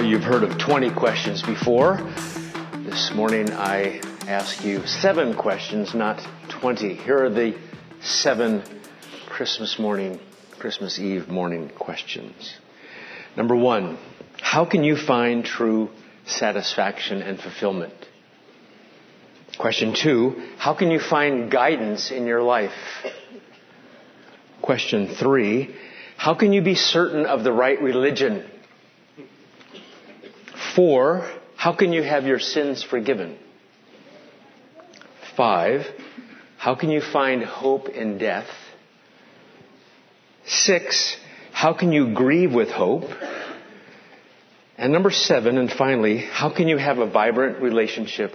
You've heard of 20 questions before. This morning I ask you seven questions, not 20. Here are the seven Christmas morning, Christmas Eve morning questions. Number one, how can you find true satisfaction and fulfillment? Question two, how can you find guidance in your life? Question three, how can you be certain of the right religion? Four, how can you have your sins forgiven? Five, how can you find hope in death? Six, how can you grieve with hope? And number seven, and finally, how can you have a vibrant relationship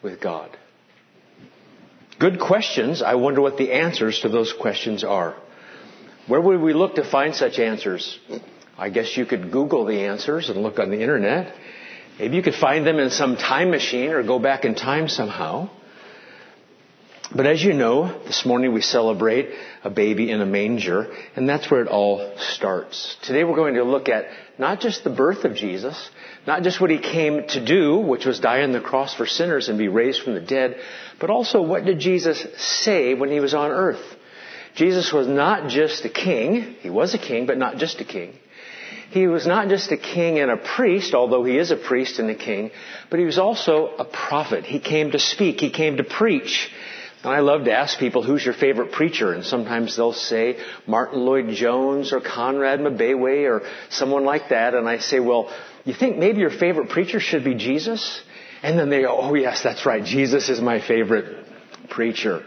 with God? Good questions. I wonder what the answers to those questions are. Where would we look to find such answers? I guess you could Google the answers and look on the internet. Maybe you could find them in some time machine or go back in time somehow. But as you know, this morning we celebrate a baby in a manger, and that's where it all starts. Today we're going to look at not just the birth of Jesus, not just what he came to do, which was die on the cross for sinners and be raised from the dead, but also what did Jesus say when he was on earth? Jesus was not just a king, he was a king, but not just a king. He was not just a king and a priest, although he is a priest and a king, but he was also a prophet. He came to speak, he came to preach. And I love to ask people, who's your favorite preacher? And sometimes they'll say Martyn Lloyd-Jones or Conrad Mbewe or someone like that. And I say, well, you think maybe your favorite preacher should be Jesus? And then they go, oh yes, that's right. Jesus is my favorite preacher.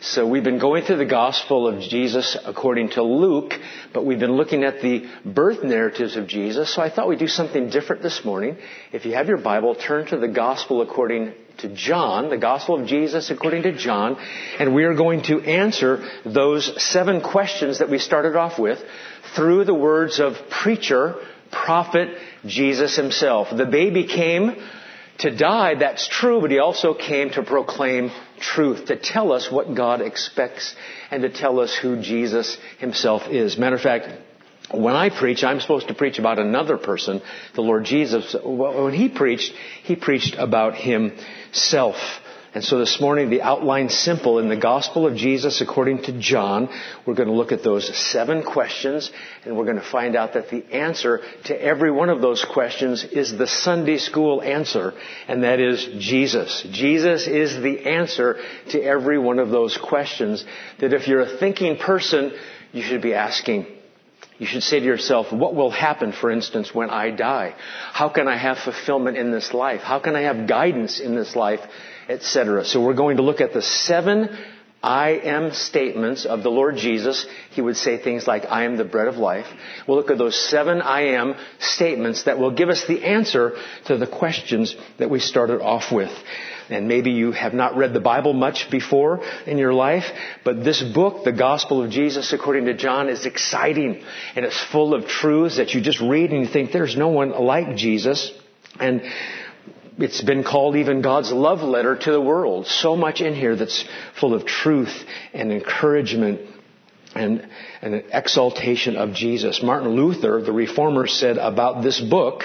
So we've been going through the gospel of Jesus according to Luke, but we've been looking at the birth narratives of Jesus. So I thought we'd do something different this morning. If you have your Bible, turn to the gospel according to John, the gospel of Jesus according to John, and we are going to answer those seven questions that we started off with through the words of preacher, prophet, Jesus himself. The baby came to die, that's true, but he also came to proclaim truth, to tell us what God expects and to tell us who Jesus himself is. Matter of fact, when I preach, I'm supposed to preach about another person, the Lord Jesus. When he preached, he preached about himself. And so this morning, the outline simple. In the Gospel of Jesus according to John, we're going to look at those seven questions, and we're going to find out that the answer to every one of those questions is the Sunday school answer, and that is Jesus. Jesus is the answer to every one of those questions that if you're a thinking person, you should be asking. You should say to yourself, what will happen, for instance, when I die? How can I have fulfillment in this life? How can I have guidance in this life? etc. So we're going to look at the seven I am statements of the Lord Jesus. He would say things like, I am the bread of life. We'll look at those seven I am statements that will give us the answer to the questions that we started off with. And maybe you have not read the Bible much before in your life, but this book, The Gospel of Jesus according to John, is exciting and it's full of truths that you just read and you think there's no one like Jesus. And it's been called even God's love letter to the world. So much in here that's full of truth and encouragement and, an exaltation of Jesus. Martin Luther, the reformer, said about this book,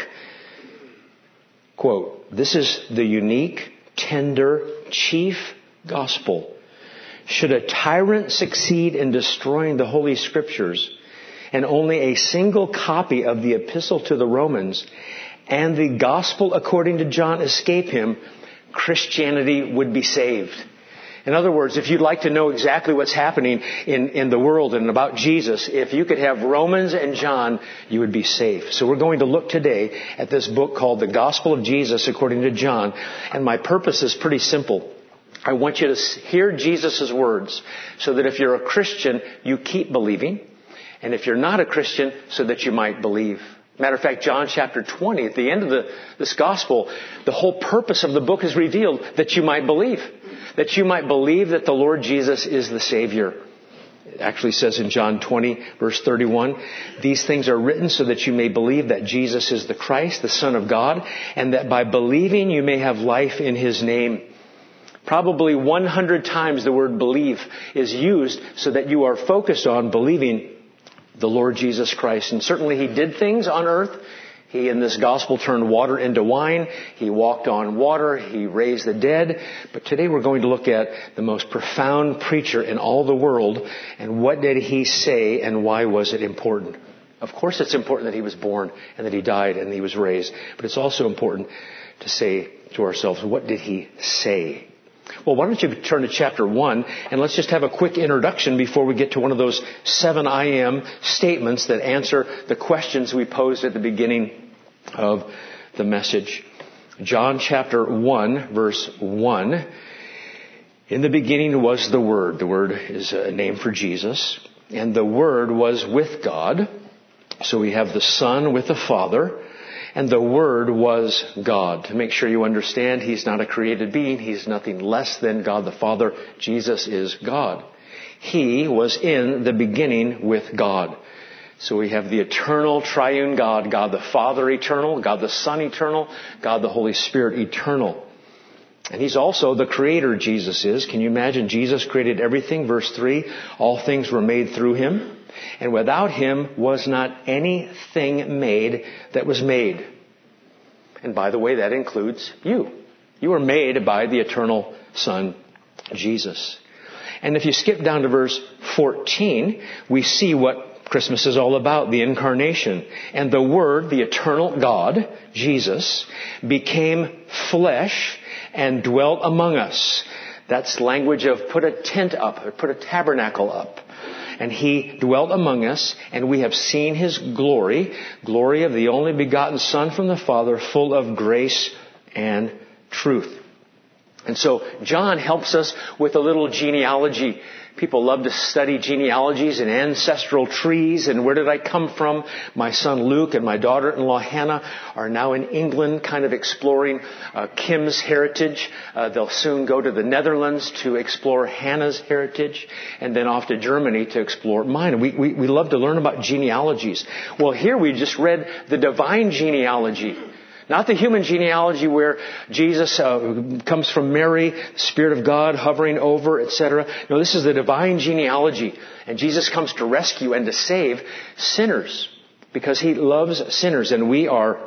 quote, this is the unique, tender, chief gospel. Should a tyrant succeed in destroying the Holy Scriptures and only a single copy of the epistle to the Romans and the gospel according to John escape him, Christianity would be saved. In other words, if you'd like to know exactly what's happening in, in the world and about Jesus, if you could have Romans and John, you would be safe. So we're going to look today at this book called The Gospel of Jesus according to John. And my purpose is pretty simple. I want you to hear Jesus' words so that if you're a Christian, you keep believing. And if you're not a Christian, so that you might believe. Matter of fact, John chapter 20, at the end of the, this gospel, the whole purpose of the book is revealed that you might believe. That you might believe that the Lord Jesus is the Savior. It actually says in John 20 verse 31, these things are written so that you may believe that Jesus is the Christ, the Son of God, and that by believing you may have life in His name. Probably 100 times the word believe is used so that you are focused on believing the Lord Jesus Christ. And certainly He did things on earth. He in this gospel turned water into wine. He walked on water. He raised the dead. But today we're going to look at the most profound preacher in all the world and what did he say and why was it important? Of course it's important that he was born and that he died and he was raised, but it's also important to say to ourselves, what did he say? Well, why don't you turn to chapter 1 and let's just have a quick introduction before we get to one of those seven I am statements that answer the questions we posed at the beginning of the message. John chapter 1 verse 1. In the beginning was the Word. The Word is a name for Jesus. And the Word was with God. So we have the Son with the Father. And the Word was God. To make sure you understand, He's not a created being. He's nothing less than God the Father. Jesus is God. He was in the beginning with God. So we have the eternal triune God, God the Father eternal, God the Son eternal, God the Holy Spirit eternal. And He's also the creator, Jesus is. Can you imagine? Jesus created everything. Verse 3, all things were made through Him. And without him was not anything made that was made. And by the way, that includes you. You were made by the eternal Son, Jesus. And if you skip down to verse 14, we see what Christmas is all about, the incarnation. And the Word, the eternal God, Jesus, became flesh and dwelt among us. That's language of put a tent up, or put a tabernacle up and he dwelt among us, and we have seen his glory, glory of the only begotten Son from the Father, full of grace and truth. And so John helps us with a little genealogy People love to study genealogies and ancestral trees and where did I come from. My son Luke and my daughter-in-law Hannah are now in England kind of exploring uh, Kim's heritage. Uh, they'll soon go to the Netherlands to explore Hannah's heritage and then off to Germany to explore mine. We, we, we love to learn about genealogies. Well, here we just read the divine genealogy. Not the human genealogy where Jesus uh, comes from Mary, Spirit of God hovering over, etc. No, this is the divine genealogy. And Jesus comes to rescue and to save sinners because he loves sinners and we are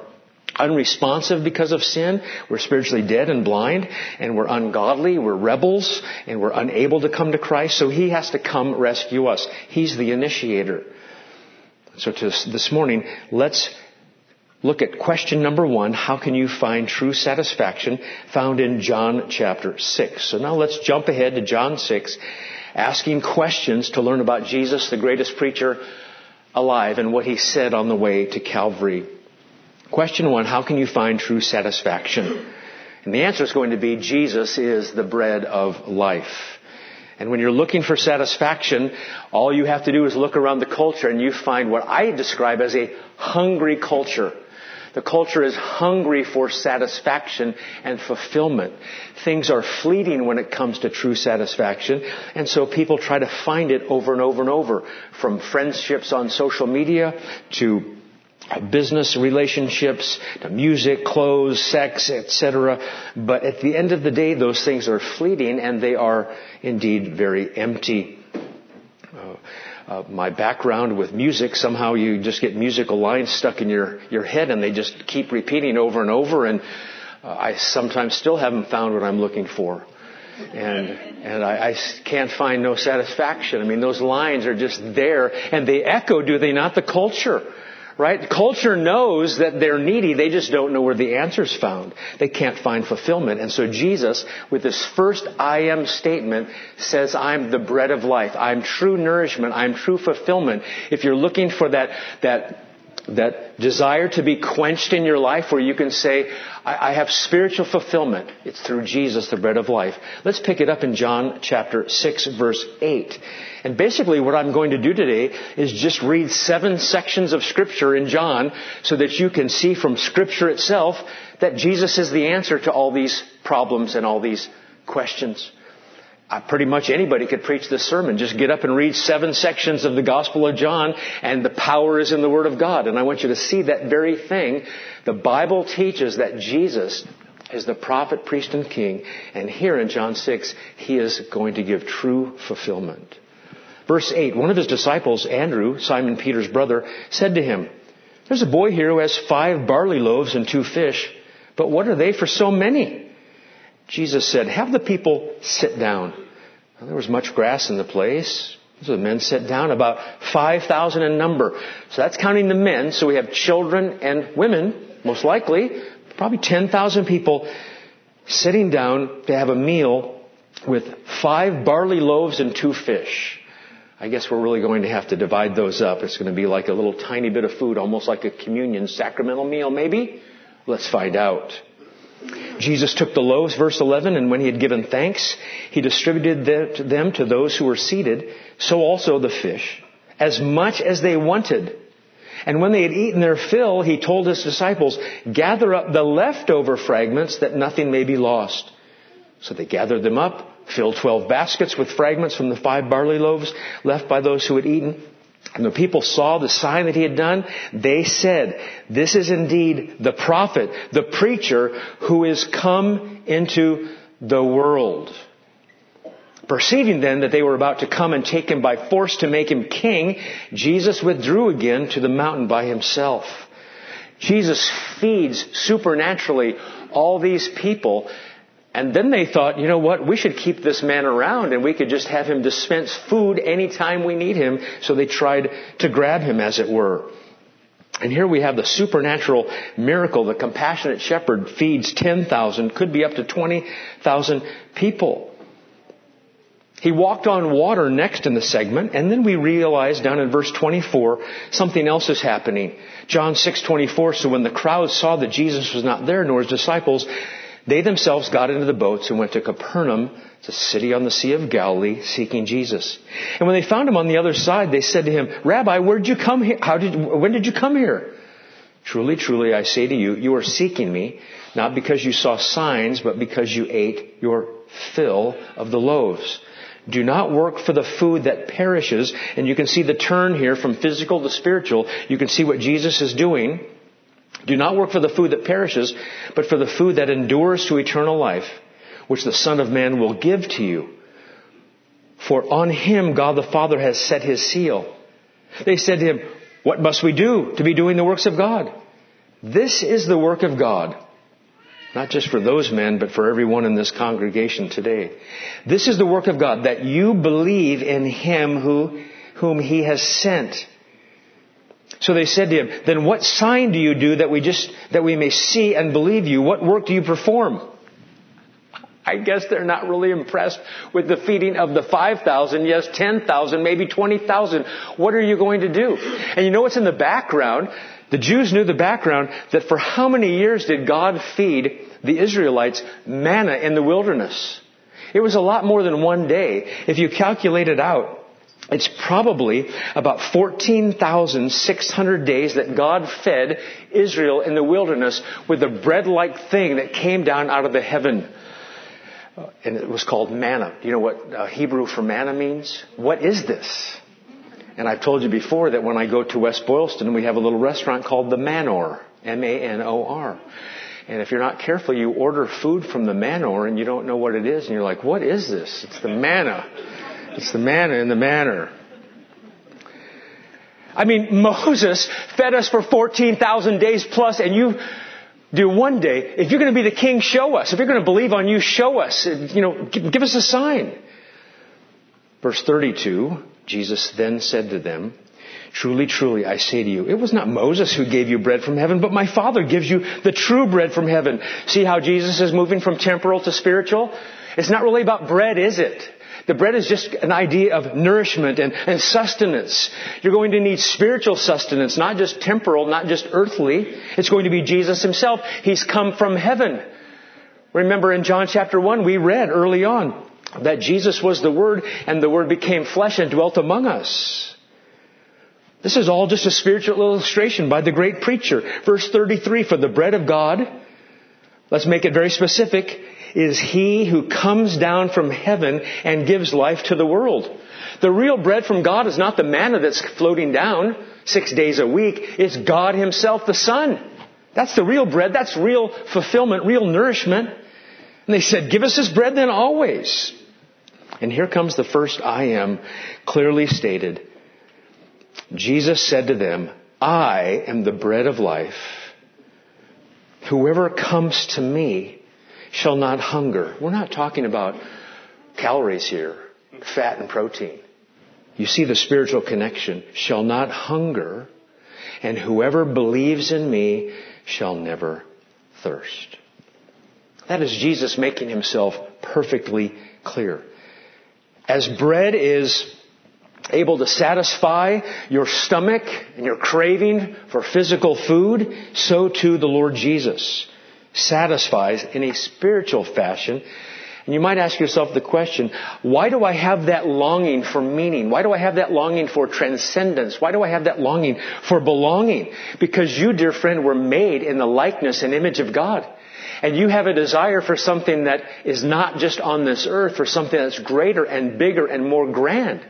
unresponsive because of sin. We're spiritually dead and blind and we're ungodly. We're rebels and we're unable to come to Christ. So he has to come rescue us. He's the initiator. So to this morning, let's look at question number one. How can you find true satisfaction found in John chapter 6? So now let's jump ahead to John 6, asking questions to learn about Jesus, the greatest preacher alive, and what he said on the way to Calvary. Question one, how can you find true satisfaction? And the answer is going to be Jesus is the bread of life. And when you're looking for satisfaction, all you have to do is look around the culture and you find what I describe as a hungry culture. The culture is hungry for satisfaction and fulfillment. Things are fleeting when it comes to true satisfaction, and so people try to find it over and over and over, from friendships on social media to business relationships to music, clothes, sex, etc. But at the end of the day, those things are fleeting and they are indeed very empty oh. Uh, my background with music, somehow you just get musical lines stuck in your, your head and they just keep repeating over and over and uh, I sometimes still haven't found what I'm looking for. And, and I, I can't find no satisfaction. I mean, those lines are just there and they echo, do they not, the culture right? Culture knows that they're needy. They just don't know where the answer's found. They can't find fulfillment. And so Jesus, with this first I am statement, says, I'm the bread of life. I'm true nourishment. I'm true fulfillment. If you're looking for that, that that desire to be quenched in your life where you can say, I, I, have spiritual fulfillment. It's through Jesus, the bread of life. Let's pick it up in John chapter 6 verse 8. And basically what I'm going to do today is just read seven sections of scripture in John so that you can see from scripture itself that Jesus is the answer to all these problems and all these questions uh, pretty much anybody could preach this sermon. Just get up and read seven sections of the Gospel of John, and the power is in the Word of God. And I want you to see that very thing. The Bible teaches that Jesus is the prophet, priest, and king, and here in John 6, he is going to give true fulfillment. Verse 8, one of his disciples, Andrew, Simon Peter's brother, said to him, There's a boy here who has five barley loaves and two fish, but what are they for so many? Jesus said, have the people sit down. There was much grass in the place. So the men sat down, about 5,000 in number. So that's counting the men. So we have children and women, most likely, probably 10,000 people sitting down to have a meal with five barley loaves and two fish. I guess we're really going to have to divide those up. It's going to be like a little tiny bit of food, almost like a communion sacramental meal, maybe? Let's find out. Jesus took the loaves, verse 11, and when he had given thanks, he distributed them to those who were seated, so also the fish, as much as they wanted. And when they had eaten their fill, he told his disciples, gather up the leftover fragments that nothing may be lost. So they gathered them up, filled twelve baskets with fragments from the five barley loaves left by those who had eaten. And the people saw the sign that he had done. They said, this is indeed the prophet, the preacher who is come into the world. Perceiving then that they were about to come and take him by force to make him king, Jesus withdrew again to the mountain by himself. Jesus feeds supernaturally all these people and then they thought, you know what, we should keep this man around and we could just have him dispense food anytime we need him. So they tried to grab him, as it were. And here we have the supernatural miracle. The compassionate shepherd feeds 10,000, could be up to 20,000 people. He walked on water next in the segment, and then we realize down in verse 24, something else is happening. John 6:24, so when the crowd saw that Jesus was not there nor his disciples, they themselves got into the boats and went to Capernaum, the city on the Sea of Galilee, seeking Jesus. And when they found him on the other side, they said to him, Rabbi, where did you come here? How did, when did you come here? Truly, truly, I say to you, you are seeking me, not because you saw signs, but because you ate your fill of the loaves. Do not work for the food that perishes. And you can see the turn here from physical to spiritual. You can see what Jesus is doing. Do not work for the food that perishes, but for the food that endures to eternal life, which the Son of Man will give to you. For on him God the Father has set his seal. They said to him, What must we do to be doing the works of God? This is the work of God. Not just for those men, but for everyone in this congregation today. This is the work of God, that you believe in him who, whom he has sent. So they said to him, then what sign do you do that we just, that we may see and believe you? What work do you perform? I guess they're not really impressed with the feeding of the 5,000, yes, 10,000, maybe 20,000. What are you going to do? And you know what's in the background? The Jews knew the background that for how many years did God feed the Israelites manna in the wilderness? It was a lot more than one day. If you calculate it out, it's probably about 14,600 days that God fed Israel in the wilderness with a bread-like thing that came down out of the heaven. Uh, and it was called manna. Do you know what uh, Hebrew for manna means? What is this? And I've told you before that when I go to West Boylston, we have a little restaurant called the Manor. M-A-N-O-R. And if you're not careful, you order food from the Manor and you don't know what it is and you're like, what is this? It's the manna. It's the manna in the manner. I mean, Moses fed us for 14,000 days plus and you do one day, if you're going to be the king, show us. If you're going to believe on you, show us. You know, give, give us a sign. Verse 32, Jesus then said to them, Truly, truly, I say to you, it was not Moses who gave you bread from heaven, but my Father gives you the true bread from heaven. See how Jesus is moving from temporal to spiritual? It's not really about bread, is it? The bread is just an idea of nourishment and, and sustenance. You're going to need spiritual sustenance, not just temporal, not just earthly. It's going to be Jesus himself. He's come from heaven. Remember in John chapter 1, we read early on that Jesus was the Word and the Word became flesh and dwelt among us. This is all just a spiritual illustration by the great preacher. Verse 33, for the bread of God, let's make it very specific, is he who comes down from heaven and gives life to the world. The real bread from God is not the manna that's floating down six days a week. It's God himself, the Son. That's the real bread. That's real fulfillment, real nourishment. And they said, give us this bread then always. And here comes the first I am clearly stated. Jesus said to them, I am the bread of life. Whoever comes to me shall not hunger. We're not talking about calories here, fat and protein. You see the spiritual connection. Shall not hunger, and whoever believes in me shall never thirst. That is Jesus making himself perfectly clear. As bread is able to satisfy your stomach and your craving for physical food, so too the Lord Jesus satisfies in a spiritual fashion. And you might ask yourself the question, why do I have that longing for meaning? Why do I have that longing for transcendence? Why do I have that longing for belonging? Because you, dear friend, were made in the likeness and image of God. And you have a desire for something that is not just on this earth, for something that's greater and bigger and more grand.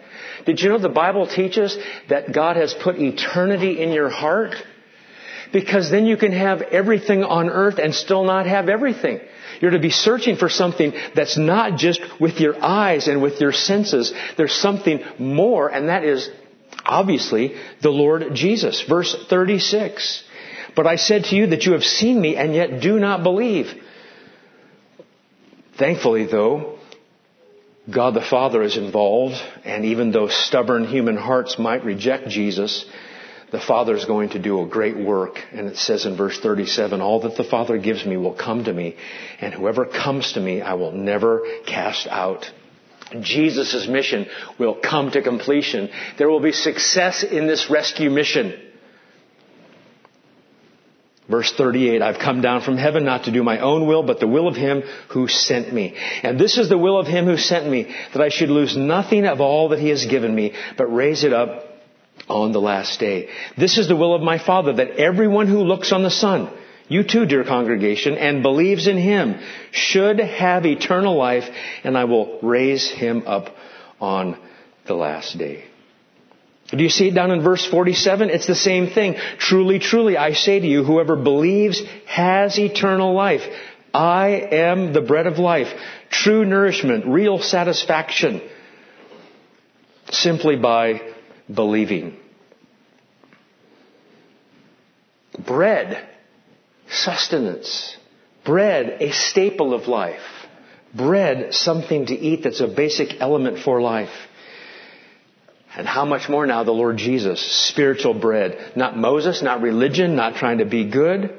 Did you know the Bible teaches that God has put eternity in your heart? Because then you can have everything on earth and still not have everything. You're to be searching for something that's not just with your eyes and with your senses. There's something more, and that is obviously the Lord Jesus. Verse 36. But I said to you that you have seen me and yet do not believe. Thankfully, though, God the Father is involved, and even though stubborn human hearts might reject Jesus, the Father is going to do a great work. And it says in verse 37, all that the Father gives me will come to me, and whoever comes to me I will never cast out. Jesus' mission will come to completion. There will be success in this rescue mission. Verse 38, I've come down from heaven not to do my own will, but the will of him who sent me. And this is the will of him who sent me, that I should lose nothing of all that he has given me, but raise it up on the last day. This is the will of my Father, that everyone who looks on the Son, you too, dear congregation, and believes in him, should have eternal life, and I will raise him up on the last day. Do you see it down in verse 47? It's the same thing. Truly, truly, I say to you, whoever believes has eternal life. I am the bread of life. True nourishment, real satisfaction. Simply by believing. Bread, sustenance. Bread, a staple of life. Bread, something to eat that's a basic element for life. And how much more now the Lord Jesus, spiritual bread. Not Moses, not religion, not trying to be good.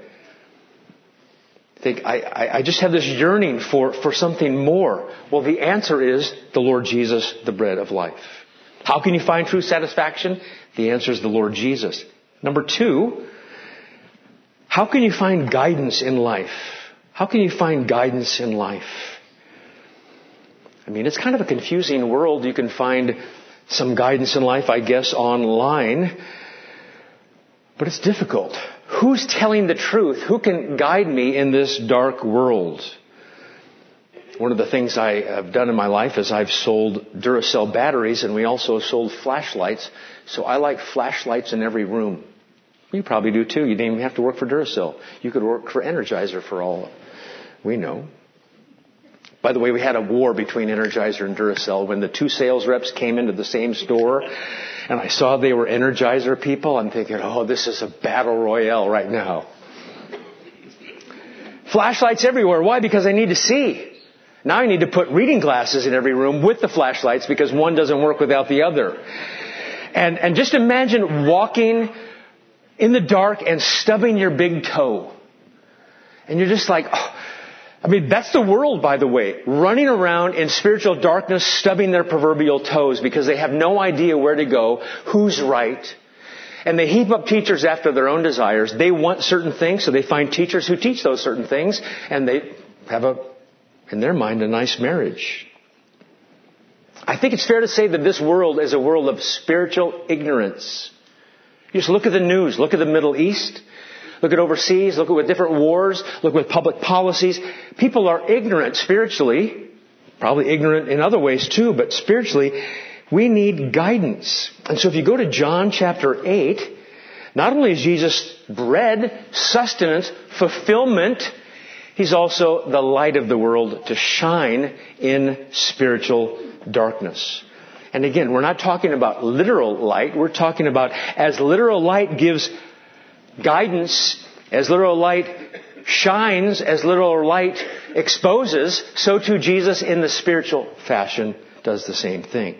I think I, I, just have this yearning for, for something more. Well, the answer is the Lord Jesus, the bread of life. How can you find true satisfaction? The answer is the Lord Jesus. Number two, how can you find guidance in life? How can you find guidance in life? I mean, it's kind of a confusing world. You can find some guidance in life, I guess, online. But it's difficult. Who's telling the truth? Who can guide me in this dark world? One of the things I have done in my life is I've sold Duracell batteries and we also sold flashlights. So I like flashlights in every room. You probably do too. You didn't even have to work for Duracell. You could work for Energizer for all we know. By the way, we had a war between Energizer and Duracell when the two sales reps came into the same store and I saw they were Energizer people. I'm thinking, oh, this is a battle royale right now. Flashlights everywhere. Why? Because I need to see. Now I need to put reading glasses in every room with the flashlights because one doesn't work without the other. And, and just imagine walking in the dark and stubbing your big toe. And you're just like, oh, I mean, that's the world, by the way, running around in spiritual darkness, stubbing their proverbial toes because they have no idea where to go, who's right. And they heap up teachers after their own desires. They want certain things, so they find teachers who teach those certain things, and they have a, in their mind, a nice marriage. I think it's fair to say that this world is a world of spiritual ignorance. You just look at the news, look at the Middle East, Look at overseas, look at different wars, look at public policies. People are ignorant spiritually, probably ignorant in other ways too, but spiritually, we need guidance. And so if you go to John chapter 8, not only is Jesus bread, sustenance, fulfillment, He's also the light of the world to shine in spiritual darkness. And again, we're not talking about literal light. We're talking about as literal light gives guidance, as literal light shines, as literal light exposes, so too Jesus in the spiritual fashion does the same thing.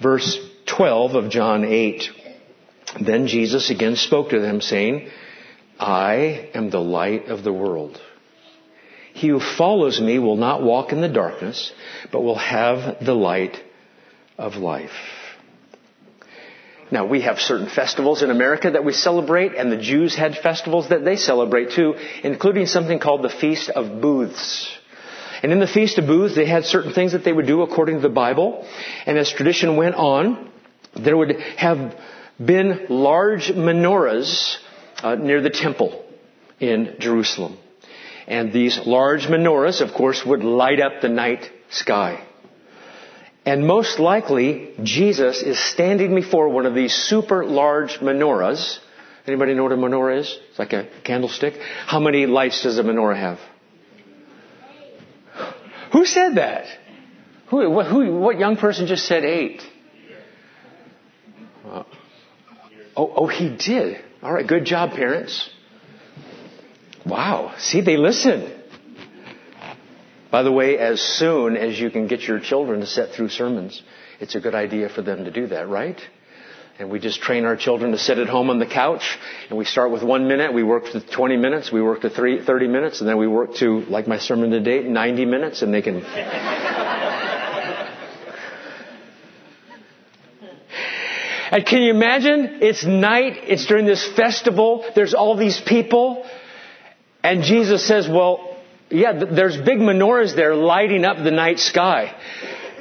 Verse 12 of John 8. Then Jesus again spoke to them saying, I am the light of the world. He who follows me will not walk in the darkness, but will have the light of life. Now, we have certain festivals in America that we celebrate, and the Jews had festivals that they celebrate too, including something called the Feast of Booths. And in the Feast of Booths, they had certain things that they would do according to the Bible. And as tradition went on, there would have been large menorahs uh, near the temple in Jerusalem. And these large menorahs, of course, would light up the night sky. And most likely, Jesus is standing before one of these super large menorahs. Anybody know what a menorah is? It's like a candlestick. How many lights does a menorah have? Who said that? Who, what, who, what young person just said eight? Oh, oh, he did. All right, good job, parents. Wow. See, they listen. By the way, as soon as you can get your children to sit through sermons, it's a good idea for them to do that, right? And we just train our children to sit at home on the couch, and we start with one minute, we work to 20 minutes, we work to three, 30 minutes, and then we work to, like my sermon today, 90 minutes, and they can... and can you imagine? It's night, it's during this festival, there's all these people, and Jesus says, well, yeah, there's big menorahs there lighting up the night sky.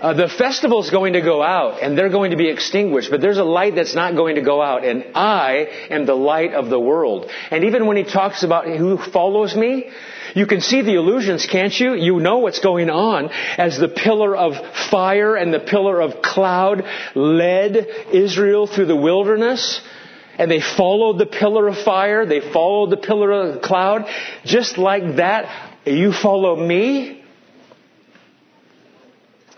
Uh, the festival's going to go out and they're going to be extinguished, but there's a light that's not going to go out and I am the light of the world. And even when he talks about who follows me, you can see the illusions, can't you? You know what's going on as the pillar of fire and the pillar of cloud led Israel through the wilderness and they followed the pillar of fire, they followed the pillar of cloud. Just like that, you follow me,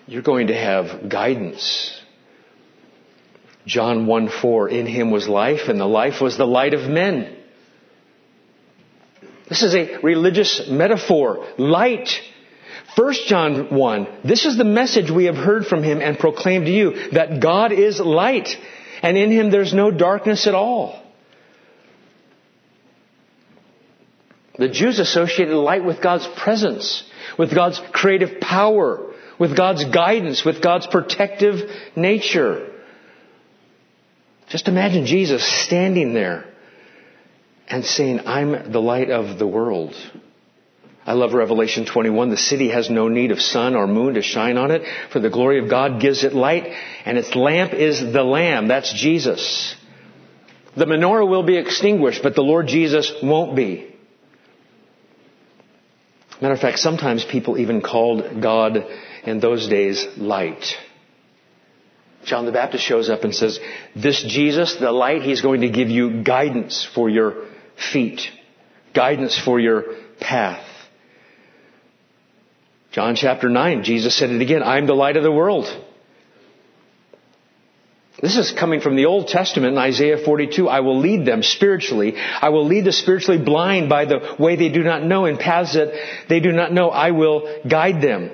you're going to have guidance. John 1 4, in him was life, and the life was the light of men. This is a religious metaphor. Light. 1 John 1, this is the message we have heard from him and proclaimed to you, that God is light, and in him there's no darkness at all. The Jews associated light with God's presence, with God's creative power, with God's guidance, with God's protective nature. Just imagine Jesus standing there and saying, I'm the light of the world. I love Revelation 21. The city has no need of sun or moon to shine on it, for the glory of God gives it light, and its lamp is the Lamb. That's Jesus. The menorah will be extinguished, but the Lord Jesus won't be. Matter of fact, sometimes people even called God in those days light. John the Baptist shows up and says, This Jesus, the light, he's going to give you guidance for your feet, guidance for your path. John chapter 9, Jesus said it again, I am the light of the world. This is coming from the Old Testament in Isaiah 42. I will lead them spiritually. I will lead the spiritually blind by the way they do not know in paths that they do not know. I will guide them.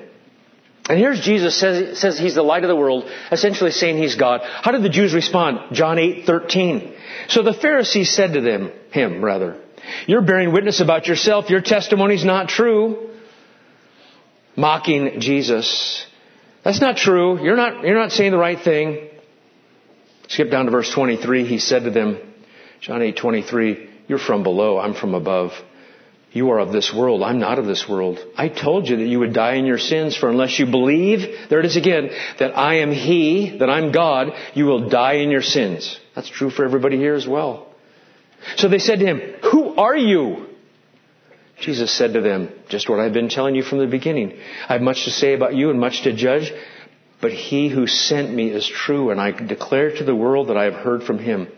And here's Jesus says, says he's the light of the world, essentially saying he's God. How did the Jews respond? John 8, 13. So the Pharisees said to them, him rather, you're bearing witness about yourself. Your testimony's not true. Mocking Jesus. That's not true. You're not, you're not saying the right thing. Skip down to verse 23. He said to them, John 8, 23, you're from below, I'm from above. You are of this world. I'm not of this world. I told you that you would die in your sins, for unless you believe, there it is again, that I am He, that I'm God, you will die in your sins. That's true for everybody here as well. So they said to him, Who are you? Jesus said to them, Just what I've been telling you from the beginning. I have much to say about you and much to judge, but he who sent me is true, and I declare to the world that I have heard from him.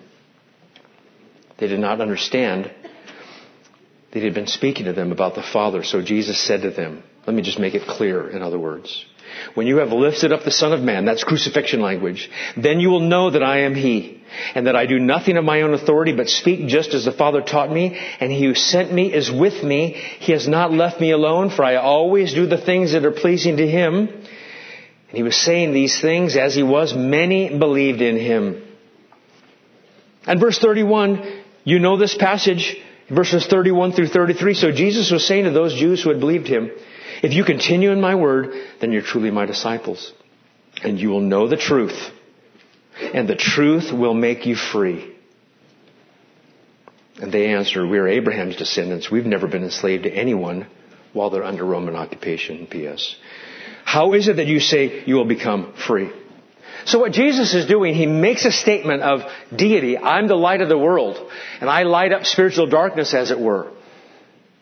They did not understand that he had been speaking to them about the Father. So Jesus said to them, let me just make it clear, in other words. When you have lifted up the Son of Man, that's crucifixion language, then you will know that I am He, and that I do nothing of my own authority, but speak just as the Father taught me, and He who sent me is with me. He has not left me alone, for I always do the things that are pleasing to Him. And He was saying these things as He was. Many believed in Him. And verse 31, you know this passage, verses 31 through 33. So Jesus was saying to those Jews who had believed Him, if you continue in my word, then you're truly my disciples. And you will know the truth. And the truth will make you free. And they answer, we are Abraham's descendants. We've never been enslaved to anyone while they're under Roman occupation. P.S. How is it that you say you will become free? So what Jesus is doing, he makes a statement of deity. I'm the light of the world. And I light up spiritual darkness as it were.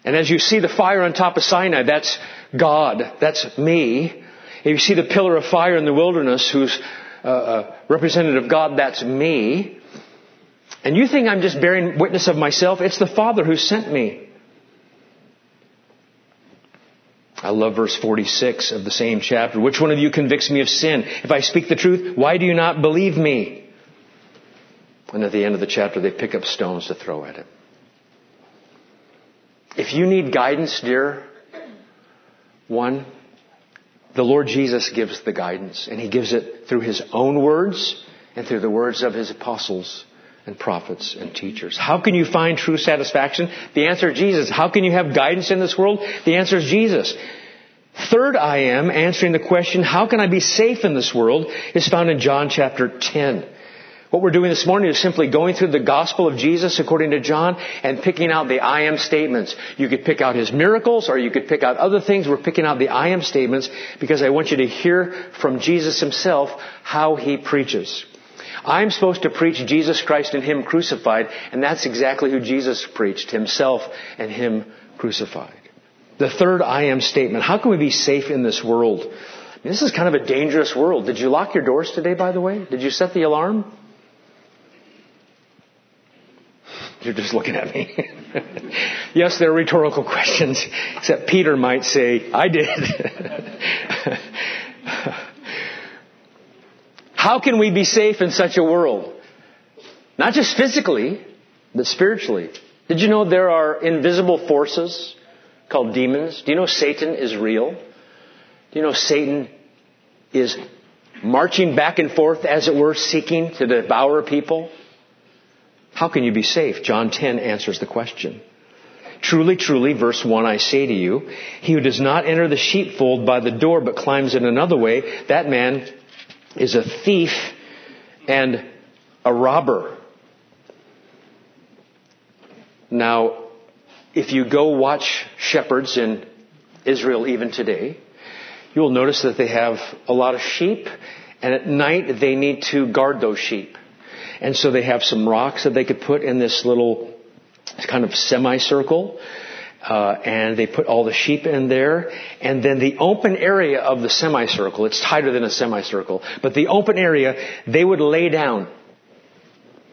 And as you see the fire on top of Sinai, that's God. That's me. If you see the pillar of fire in the wilderness, who's uh, uh, representative of God, that's me. And you think I'm just bearing witness of myself? It's the Father who sent me. I love verse 46 of the same chapter. Which one of you convicts me of sin? If I speak the truth, why do you not believe me? And at the end of the chapter, they pick up stones to throw at him. If you need guidance, dear one, the Lord Jesus gives the guidance, and He gives it through His own words and through the words of His apostles and prophets and teachers. How can you find true satisfaction? The answer is Jesus. How can you have guidance in this world? The answer is Jesus. Third I am, answering the question, how can I be safe in this world, is found in John chapter 10. What we're doing this morning is simply going through the gospel of Jesus according to John and picking out the I am statements. You could pick out his miracles or you could pick out other things. We're picking out the I am statements because I want you to hear from Jesus himself how he preaches. I'm supposed to preach Jesus Christ and Him crucified, and that's exactly who Jesus preached, Himself and Him crucified. The third I am statement. How can we be safe in this world? This is kind of a dangerous world. Did you lock your doors today, by the way? Did you set the alarm? You're just looking at me. yes, they're rhetorical questions, except Peter might say, I did. How can we be safe in such a world? Not just physically, but spiritually. Did you know there are invisible forces called demons? Do you know Satan is real? Do you know Satan is marching back and forth, as it were, seeking to devour people? How can you be safe? John 10 answers the question. Truly, truly, verse 1, I say to you, he who does not enter the sheepfold by the door but climbs in another way, that man is a thief and a robber. Now, if you go watch shepherds in Israel even today, you will notice that they have a lot of sheep, and at night they need to guard those sheep. And so they have some rocks that they could put in this little kind of semicircle. Uh, and they put all the sheep in there, and then the open area of the semicircle, it's tighter than a semicircle, but the open area, they would lay down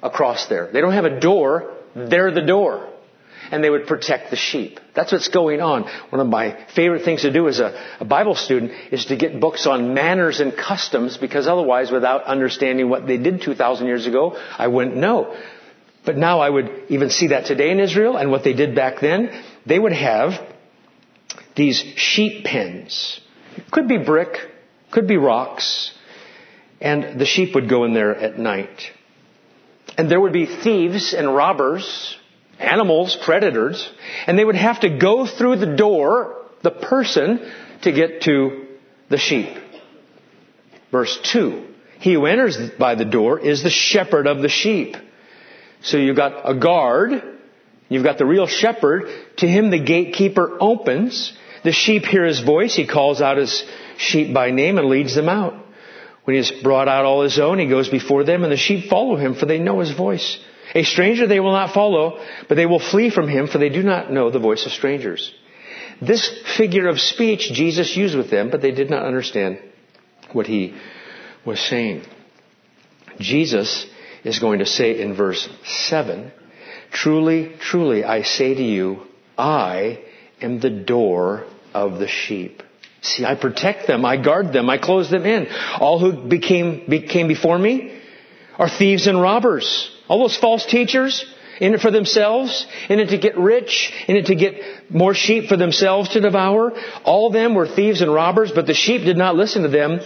across there. They don't have a door, they're the door and they would protect the sheep. That's what's going on. One of my favorite things to do as a, a, Bible student is to get books on manners and customs because otherwise, without understanding what they did 2,000 years ago, I wouldn't know. But now I would even see that today in Israel and what they did back then. They would have these sheep pens. Could be brick, could be rocks, and the sheep would go in there at night. And there would be thieves and robbers animals, predators, and they would have to go through the door, the person, to get to the sheep. Verse 2. He who enters by the door is the shepherd of the sheep. So you've got a guard, you've got the real shepherd, to him the gatekeeper opens, the sheep hear his voice, he calls out his sheep by name and leads them out. When he has brought out all his own, he goes before them and the sheep follow him for they know his voice. A stranger they will not follow, but they will flee from him, for they do not know the voice of strangers. This figure of speech Jesus used with them, but they did not understand what he was saying. Jesus is going to say in verse 7, Truly, truly, I say to you, I am the door of the sheep. See, I protect them. I guard them. I close them in. All who became, became before me are thieves and robbers. All those false teachers in it for themselves, in it to get rich, in it to get more sheep for themselves to devour. All of them were thieves and robbers, but the sheep did not listen to them.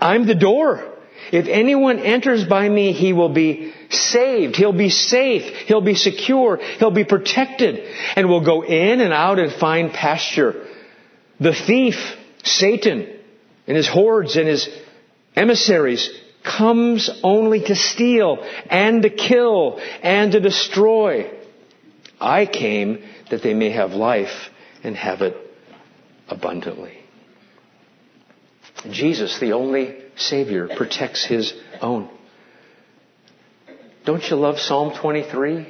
I'm the door. If anyone enters by me, he will be saved. He'll be safe. He'll be secure. He'll be protected and will go in and out and find pasture. The thief, Satan, and his hordes and his emissaries comes only to steal and to kill and to destroy. I came that they may have life and have it abundantly. Jesus, the only Savior, protects His own. Don't you love Psalm 23?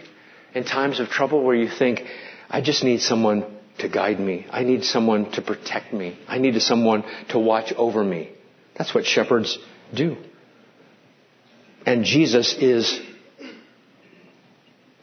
In times of trouble where you think, I just need someone to guide me. I need someone to protect me. I need someone to watch over me. That's what shepherds do. And Jesus is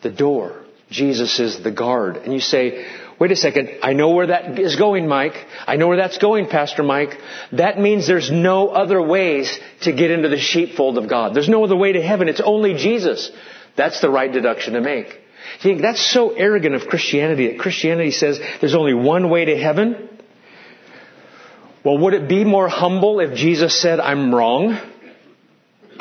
the door. Jesus is the guard. And you say, wait a second, I know where that is going, Mike. I know where that's going, Pastor Mike. That means there's no other ways to get into the sheepfold of God. There's no other way to heaven. It's only Jesus. That's the right deduction to make. You think that's so arrogant of Christianity that Christianity says there's only one way to heaven? Well, would it be more humble if Jesus said, I'm wrong?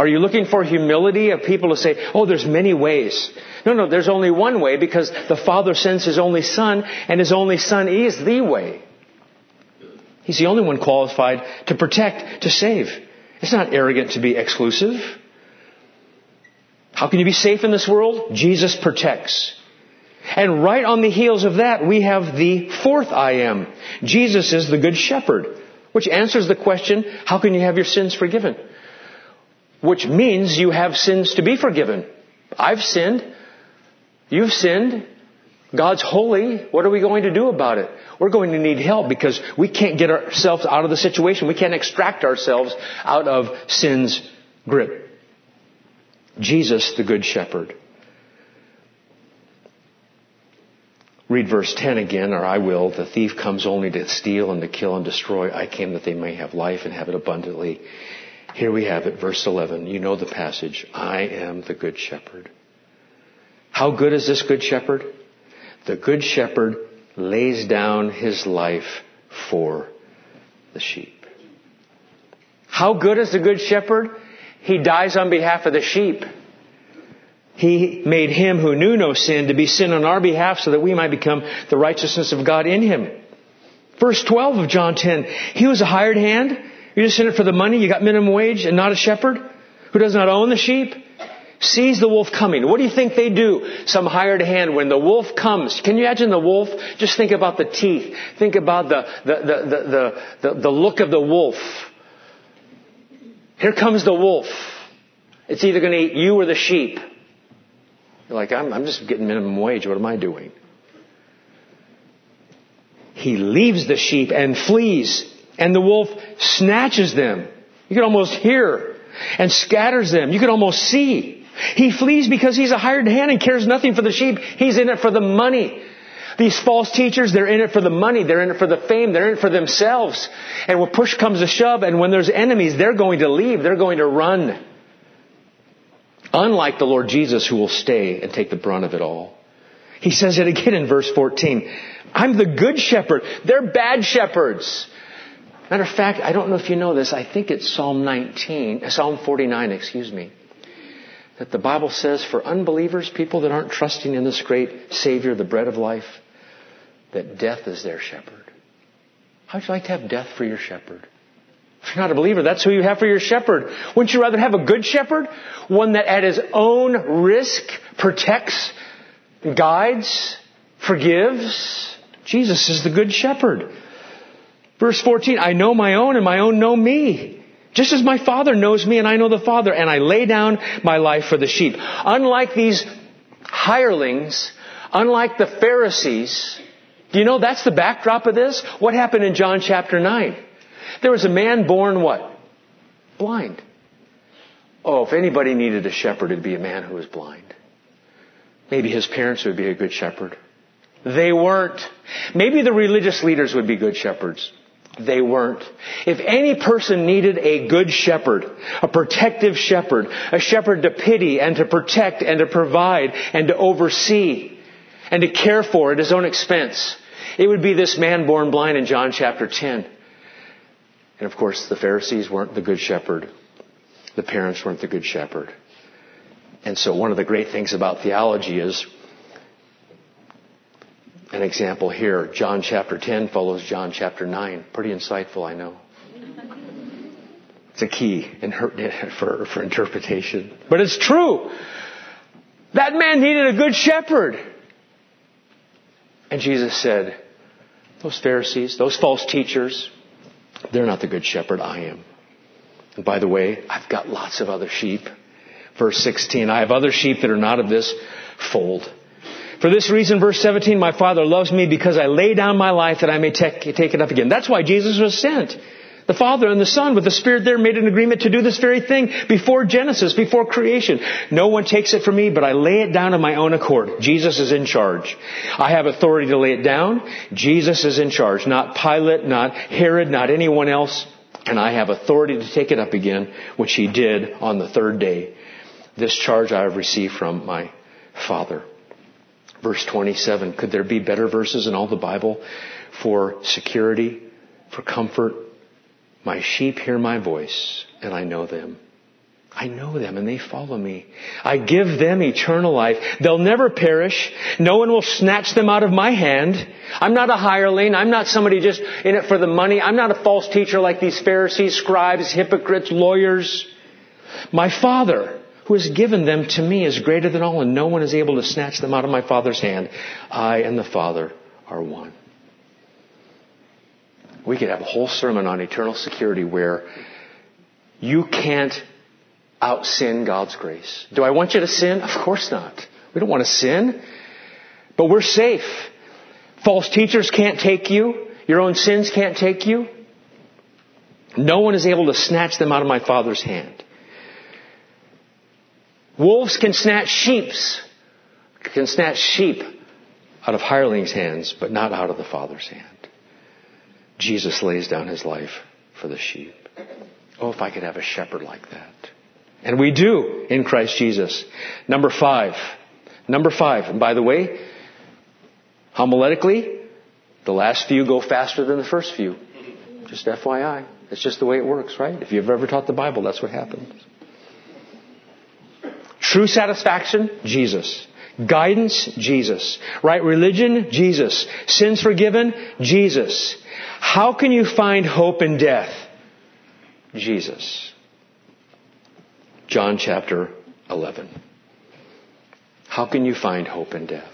Are you looking for humility of people to say, oh, there's many ways? No, no, there's only one way because the Father sends His only Son and His only Son is the way. He's the only one qualified to protect, to save. It's not arrogant to be exclusive. How can you be safe in this world? Jesus protects. And right on the heels of that, we have the fourth I am. Jesus is the good shepherd, which answers the question, how can you have your sins forgiven? Which means you have sins to be forgiven. I've sinned. You've sinned. God's holy. What are we going to do about it? We're going to need help because we can't get ourselves out of the situation. We can't extract ourselves out of sin's grip. Jesus, the Good Shepherd. Read verse 10 again, or I will. The thief comes only to steal and to kill and destroy. I came that they may have life and have it abundantly. Here we have it, verse 11. You know the passage. I am the good shepherd. How good is this good shepherd? The good shepherd lays down his life for the sheep. How good is the good shepherd? He dies on behalf of the sheep. He made him who knew no sin to be sin on our behalf so that we might become the righteousness of God in him. Verse 12 of John 10. He was a hired hand you're just in it for the money. You got minimum wage and not a shepherd who does not own the sheep. Sees the wolf coming. What do you think they do? Some hired hand when the wolf comes. Can you imagine the wolf? Just think about the teeth. Think about the, the, the, the, the, the look of the wolf. Here comes the wolf. It's either going to eat you or the sheep. You're like, I'm, I'm just getting minimum wage. What am I doing? He leaves the sheep and flees and the wolf snatches them. You can almost hear and scatters them. You can almost see. He flees because he's a hired hand and cares nothing for the sheep. He's in it for the money. These false teachers, they're in it for the money. They're in it for the fame. They're in it for themselves. And when push comes to shove and when there's enemies, they're going to leave. They're going to run. Unlike the Lord Jesus who will stay and take the brunt of it all. He says it again in verse 14. I'm the good shepherd. They're bad shepherds. Matter of fact, I don't know if you know this. I think it's Psalm 19, uh, Psalm 49, excuse me. That the Bible says for unbelievers, people that aren't trusting in this great Savior, the bread of life, that death is their shepherd. How'd you like to have death for your shepherd? If you're not a believer, that's who you have for your shepherd. Wouldn't you rather have a good shepherd? One that at his own risk protects, guides, forgives? Jesus is the good shepherd. Verse 14, I know my own and my own know me. Just as my Father knows me and I know the Father, and I lay down my life for the sheep. Unlike these hirelings, unlike the Pharisees, do you know that's the backdrop of this? What happened in John chapter 9? There was a man born what? Blind. Oh, if anybody needed a shepherd, it'd be a man who was blind. Maybe his parents would be a good shepherd. They weren't. Maybe the religious leaders would be good shepherds. They weren't. If any person needed a good shepherd, a protective shepherd, a shepherd to pity and to protect and to provide and to oversee and to care for at his own expense, it would be this man born blind in John chapter 10. And of course, the Pharisees weren't the good shepherd. The parents weren't the good shepherd. And so one of the great things about theology is an example here. John chapter 10 follows John chapter 9. Pretty insightful, I know. It's a key in her, for, for interpretation. But it's true. That man needed a good shepherd. And Jesus said, those Pharisees, those false teachers, they're not the good shepherd. I am. And by the way, I've got lots of other sheep. Verse 16, I have other sheep that are not of this fold. For this reason, verse 17, my Father loves me because I lay down my life that I may take, take it up again. That's why Jesus was sent. The Father and the Son with the Spirit there made an agreement to do this very thing before Genesis, before creation. No one takes it from me, but I lay it down of my own accord. Jesus is in charge. I have authority to lay it down. Jesus is in charge. Not Pilate, not Herod, not anyone else. And I have authority to take it up again, which he did on the third day. This charge I have received from my Father. Verse 27. Could there be better verses in all the Bible for security, for comfort? My sheep hear my voice and I know them. I know them and they follow me. I give them eternal life. They'll never perish. No one will snatch them out of my hand. I'm not a hireling. I'm not somebody just in it for the money. I'm not a false teacher like these Pharisees, scribes, hypocrites, lawyers. My Father who has given them to me is greater than all, and no one is able to snatch them out of my Father's hand. I and the Father are one. We could have a whole sermon on eternal security where you can't out sin God's grace. Do I want you to sin? Of course not. We don't want to sin. But we're safe. False teachers can't take you. Your own sins can't take you. No one is able to snatch them out of my Father's hand. Wolves can snatch sheep's, can snatch sheep out of hirelings' hands, but not out of the Father's hand. Jesus lays down his life for the sheep. Oh, if I could have a shepherd like that. And we do in Christ Jesus. Number five. Number five. And by the way, homiletically, the last few go faster than the first few. Just FYI. It's just the way it works, right? If you've ever taught the Bible, that's what happens. True satisfaction? Jesus. Guidance? Jesus. Right religion? Jesus. Sins forgiven? Jesus. How can you find hope in death? Jesus. John chapter 11. How can you find hope in death?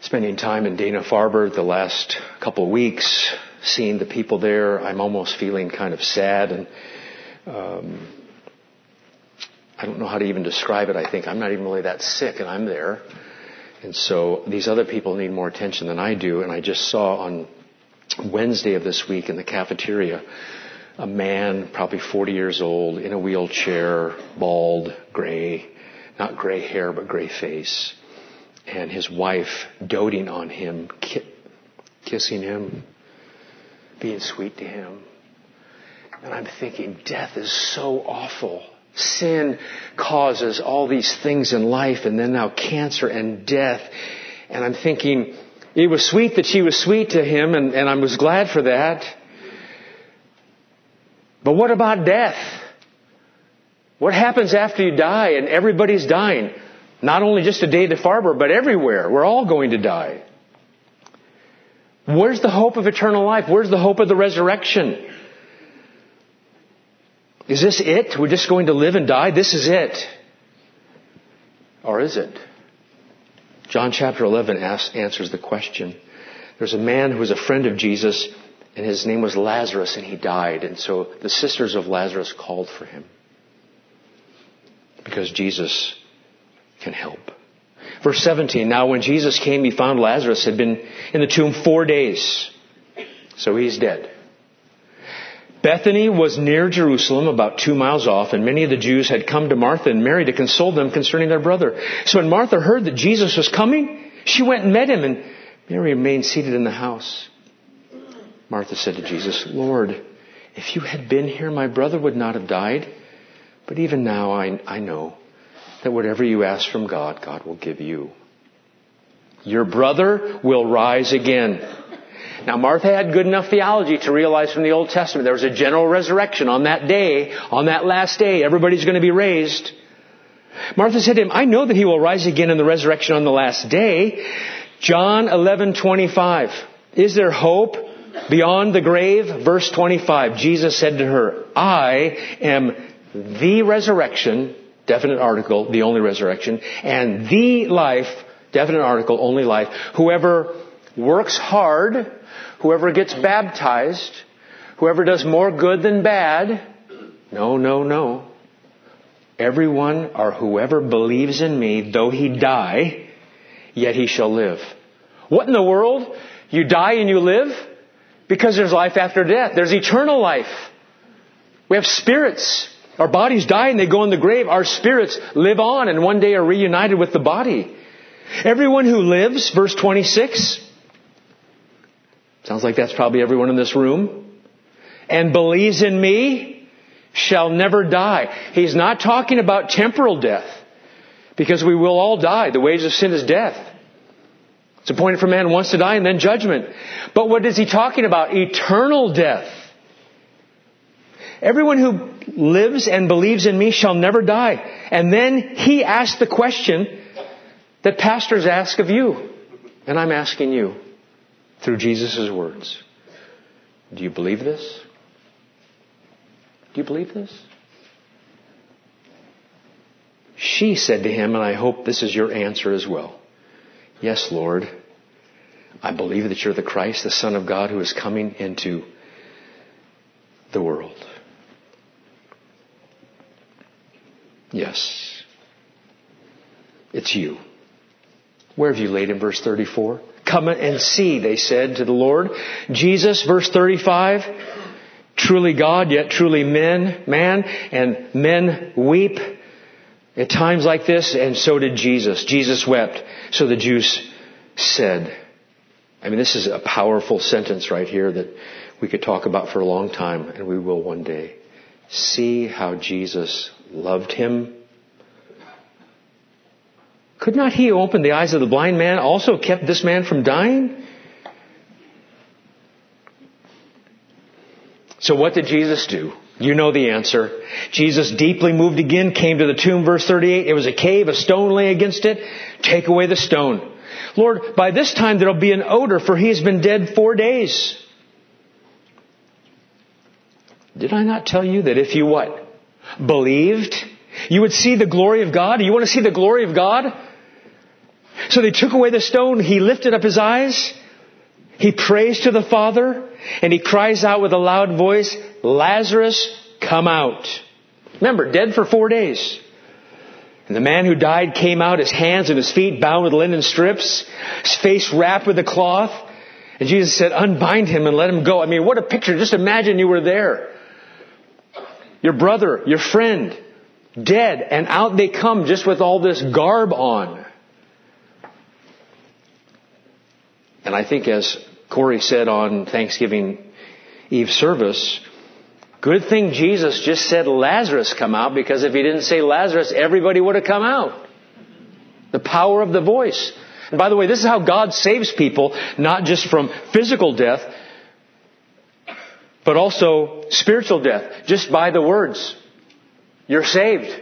Spending time in Dana Farber the last couple of weeks, seeing the people there, I'm almost feeling kind of sad and um, I don't know how to even describe it. I think I'm not even really that sick and I'm there. And so these other people need more attention than I do. And I just saw on Wednesday of this week in the cafeteria a man, probably 40 years old, in a wheelchair, bald, gray, not gray hair, but gray face. And his wife doting on him, ki- kissing him, being sweet to him. And I'm thinking, death is so awful. Sin causes all these things in life and then now cancer and death. And I'm thinking, it was sweet that she was sweet to him and, and I was glad for that. But what about death? What happens after you die and everybody's dying? Not only just a Dana Farber, but everywhere. We're all going to die. Where's the hope of eternal life? Where's the hope of the resurrection? Is this it? We're just going to live and die? This is it. Or is it? John chapter 11 asks, answers the question. There's a man who was a friend of Jesus, and his name was Lazarus, and he died. And so the sisters of Lazarus called for him. Because Jesus can help. Verse 17, now when Jesus came, he found Lazarus had been in the tomb four days. So he's dead. Bethany was near Jerusalem, about two miles off, and many of the Jews had come to Martha and Mary to console them concerning their brother. So when Martha heard that Jesus was coming, she went and met him, and Mary remained seated in the house. Martha said to Jesus, Lord, if you had been here, my brother would not have died. But even now I, I know that whatever you ask from God, God will give you. Your brother will rise again. Now Martha had good enough theology to realize from the Old Testament there was a general resurrection on that day, on that last day, everybody's going to be raised. Martha said to him, I know that he will rise again in the resurrection on the last day. John 11:25. Is there hope beyond the grave? Verse 25. Jesus said to her, I am the resurrection, definite article, the only resurrection, and the life, definite article, only life. Whoever works hard, whoever gets baptized, whoever does more good than bad, no, no, no. Everyone or whoever believes in me, though he die, yet he shall live. What in the world? You die and you live? Because there's life after death. There's eternal life. We have spirits. Our bodies die and they go in the grave. Our spirits live on and one day are reunited with the body. Everyone who lives, verse 26, sounds like that's probably everyone in this room, and believes in me shall never die. He's not talking about temporal death because we will all die. The wages of sin is death. It's appointed for man once to die and then judgment. But what is he talking about? Eternal death. Everyone who lives and believes in me shall never die. And then he asked the question that pastors ask of you. And I'm asking you through Jesus' words. Do you believe this? Do you believe this? She said to him, and I hope this is your answer as well. Yes, Lord. I believe that you're the Christ, the Son of God who is coming into the world. Yes. It's you. Where have you laid him? Verse 34. Come and see, they said to the Lord. Jesus, verse 35. Truly God, yet truly men, man, and men weep at times like this, and so did Jesus. Jesus wept. So the Jews said, I mean, this is a powerful sentence right here that we could talk about for a long time, and we will one day. See how Jesus loved him. Could not he open the eyes of the blind man, also kept this man from dying? So what did Jesus do? You know the answer. Jesus deeply moved again, came to the tomb, verse 38. It was a cave, a stone lay against it. Take away the stone. Lord, by this time there'll be an odor, for he has been dead four days. Did I not tell you that if you what? Believed, you would see the glory of God? You want to see the glory of God? So they took away the stone. He lifted up his eyes. He prays to the Father and he cries out with a loud voice, Lazarus, come out. Remember, dead for four days. And the man who died came out, his hands and his feet bound with linen strips, his face wrapped with a cloth. And Jesus said, unbind him and let him go. I mean, what a picture. Just imagine you were there. Your brother, your friend, dead, and out they come just with all this garb on. And I think as Corey said on Thanksgiving Eve service, good thing Jesus just said Lazarus come out because if he didn't say Lazarus, everybody would have come out. The power of the voice. And by the way, this is how God saves people, not just from physical death, but also spiritual death, just by the words. You're saved.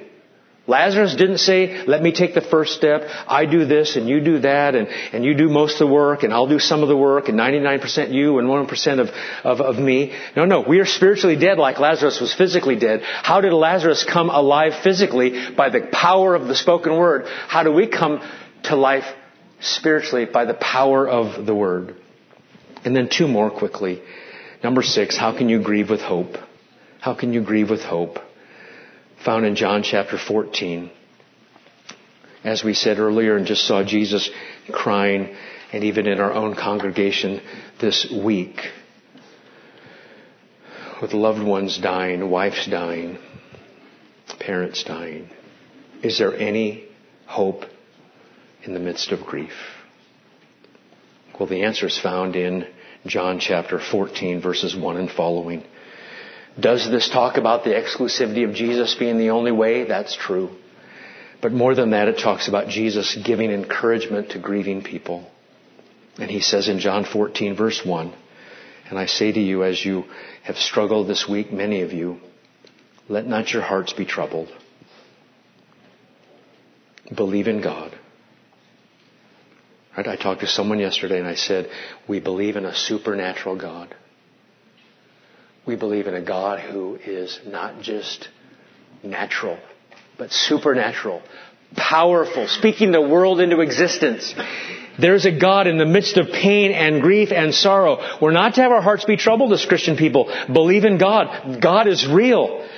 Lazarus didn't say, let me take the first step. I do this and you do that and, and you do most of the work and I'll do some of the work and 99% you and 1% of, of, of me. No, no. We are spiritually dead like Lazarus was physically dead. How did Lazarus come alive physically? By the power of the spoken word. How do we come to life spiritually? By the power of the word. And then two more quickly. Number six, how can you grieve with hope? How can you grieve with hope? Found in John chapter 14. As we said earlier and just saw Jesus crying and even in our own congregation this week with loved ones dying, wives dying, parents dying. Is there any hope in the midst of grief? Well, the answer is found in John chapter 14 verses 1 and following. Does this talk about the exclusivity of Jesus being the only way? That's true. But more than that, it talks about Jesus giving encouragement to grieving people. And he says in John 14 verse 1, and I say to you as you have struggled this week, many of you, let not your hearts be troubled. Believe in God. Right? I talked to someone yesterday and I said, we believe in a supernatural God. We believe in a God who is not just natural, but supernatural, powerful, speaking the world into existence. There's a God in the midst of pain and grief and sorrow. We're not to have our hearts be troubled as Christian people. Believe in God. God is real.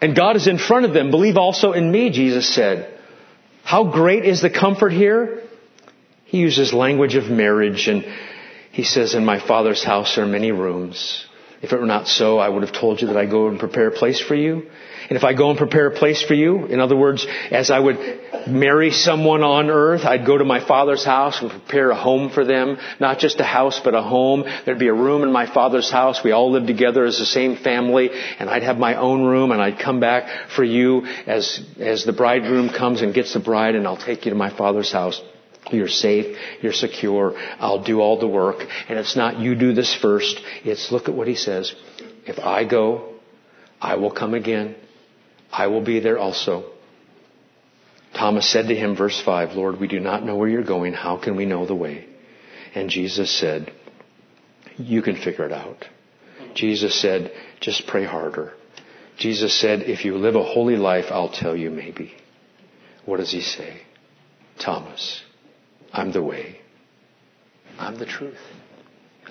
And God is in front of them. Believe also in me, Jesus said. How great is the comfort here? He uses language of marriage and he says, in my father's house are many rooms. If it were not so, I would have told you that I go and prepare a place for you. And if I go and prepare a place for you, in other words, as I would marry someone on earth, I'd go to my father's house and prepare a home for them. Not just a house, but a home. There'd be a room in my father's house. We all lived together as the same family. And I'd have my own room and I'd come back for you as, as the bridegroom comes and gets the bride and I'll take you to my father's house. You're safe. You're secure. I'll do all the work. And it's not you do this first. It's look at what he says. If I go, I will come again. I will be there also. Thomas said to him, verse 5, Lord, we do not know where you're going. How can we know the way? And Jesus said, You can figure it out. Jesus said, Just pray harder. Jesus said, If you live a holy life, I'll tell you maybe. What does he say? Thomas, I'm the way. I'm the truth.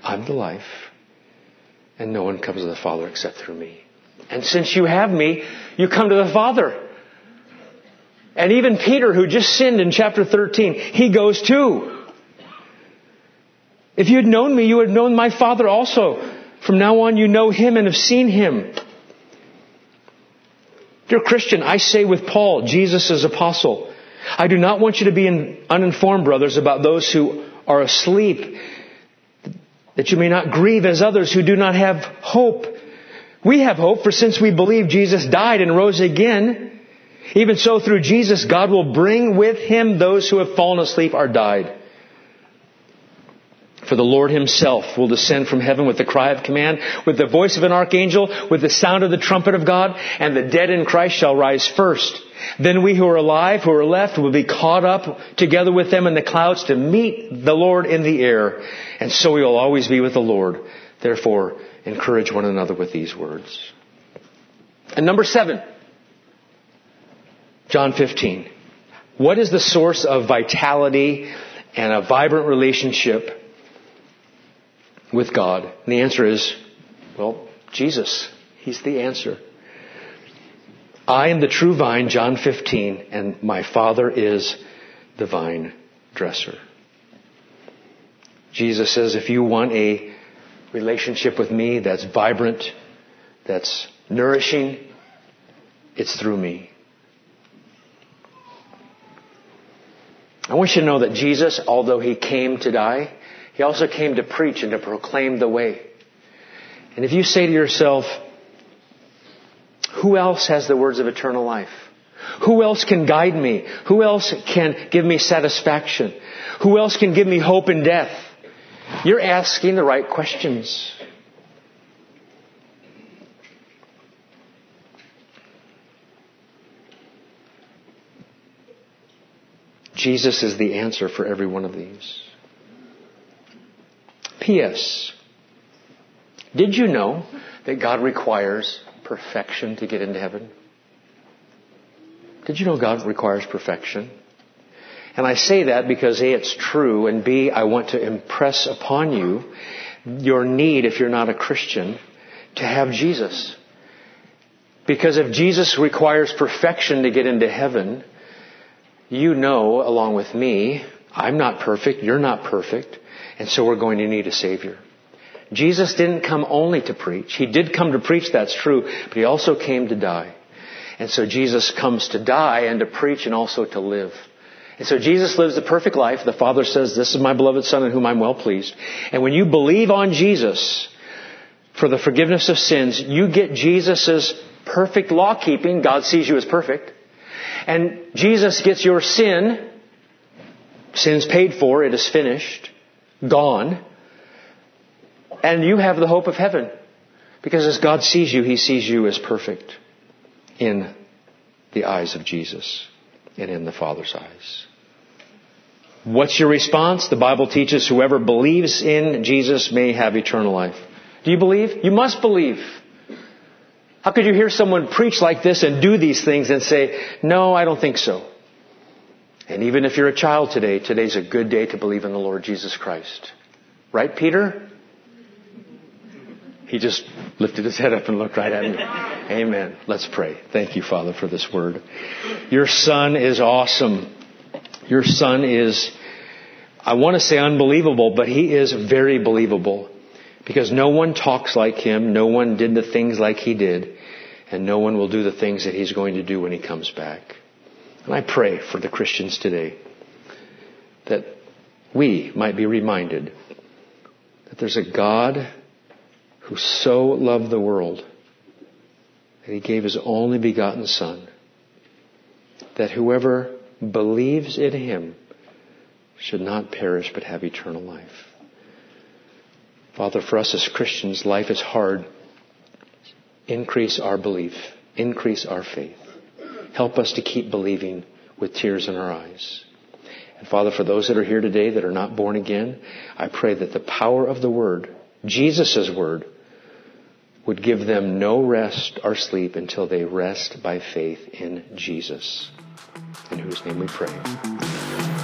I'm the life. And no one comes to the Father except through me. And since you have me, you come to the Father. And even Peter, who just sinned in chapter 13, he goes too. If you had known me, you would have known my Father also. From now on, you know him and have seen him. Dear Christian, I say with Paul, Jesus' apostle, I do not want you to be uninformed, brothers, about those who are asleep, that you may not grieve as others who do not have hope. We have hope, for since we believe Jesus died and rose again, even so through Jesus, God will bring with him those who have fallen asleep or died. For the Lord himself will descend from heaven with the cry of command, with the voice of an archangel, with the sound of the trumpet of God, and the dead in Christ shall rise first. Then we who are alive, who are left, will be caught up together with them in the clouds to meet the Lord in the air. And so we will always be with the Lord. Therefore, encourage one another with these words. And number seven, John 15. What is the source of vitality and a vibrant relationship with God? And the answer is, well, Jesus. He's the answer. I am the true vine, John 15, and my Father is the vine dresser. Jesus says, if you want a relationship with me that's vibrant, that's nourishing, it's through me. I want you to know that Jesus, although he came to die, he also came to preach and to proclaim the way. And if you say to yourself, who else has the words of eternal life? Who else can guide me? Who else can give me satisfaction? Who else can give me hope in death? You're asking the right questions. Jesus is the answer for every one of these. P.S. Did you know that God requires perfection to get into heaven? Did you know God requires perfection? And I say that because A, it's true, and B, I want to impress upon you your need, if you're not a Christian, to have Jesus. Because if Jesus requires perfection to get into heaven, you know, along with me, I'm not perfect, you're not perfect, and so we're going to need a Savior. Jesus didn't come only to preach. He did come to preach, that's true, but he also came to die. And so Jesus comes to die and to preach and also to live. And so Jesus lives the perfect life. The Father says, This is my beloved Son in whom I'm well pleased. And when you believe on Jesus for the forgiveness of sins, you get Jesus' perfect law keeping. God sees you as perfect. And Jesus gets your sin. Sin's paid for. It is finished. Gone. And you have the hope of heaven. Because as God sees you, He sees you as perfect in the eyes of Jesus and in the Father's eyes. What's your response? The Bible teaches whoever believes in Jesus may have eternal life. Do you believe? You must believe. How could you hear someone preach like this and do these things and say, no, I don't think so? And even if you're a child today, today's a good day to believe in the Lord Jesus Christ. Right, Peter? He just lifted his head up and looked right at me. Amen. Let's pray. Thank you, Father, for this word. Your son is awesome. Your son is, I want to say unbelievable, but he is very believable. Because no one talks like him, no one did the things like he did, and no one will do the things that he's going to do when he comes back. And I pray for the Christians today that we might be reminded that there's a God who so loved the world that he gave his only begotten Son, that whoever believes in him should not perish but have eternal life. Father, for us as Christians, life is hard. Increase our belief. Increase our faith. Help us to keep believing with tears in our eyes. And Father, for those that are here today that are not born again, I pray that the power of the Word, Jesus' Word, would give them no rest or sleep until they rest by faith in Jesus, in whose name we pray.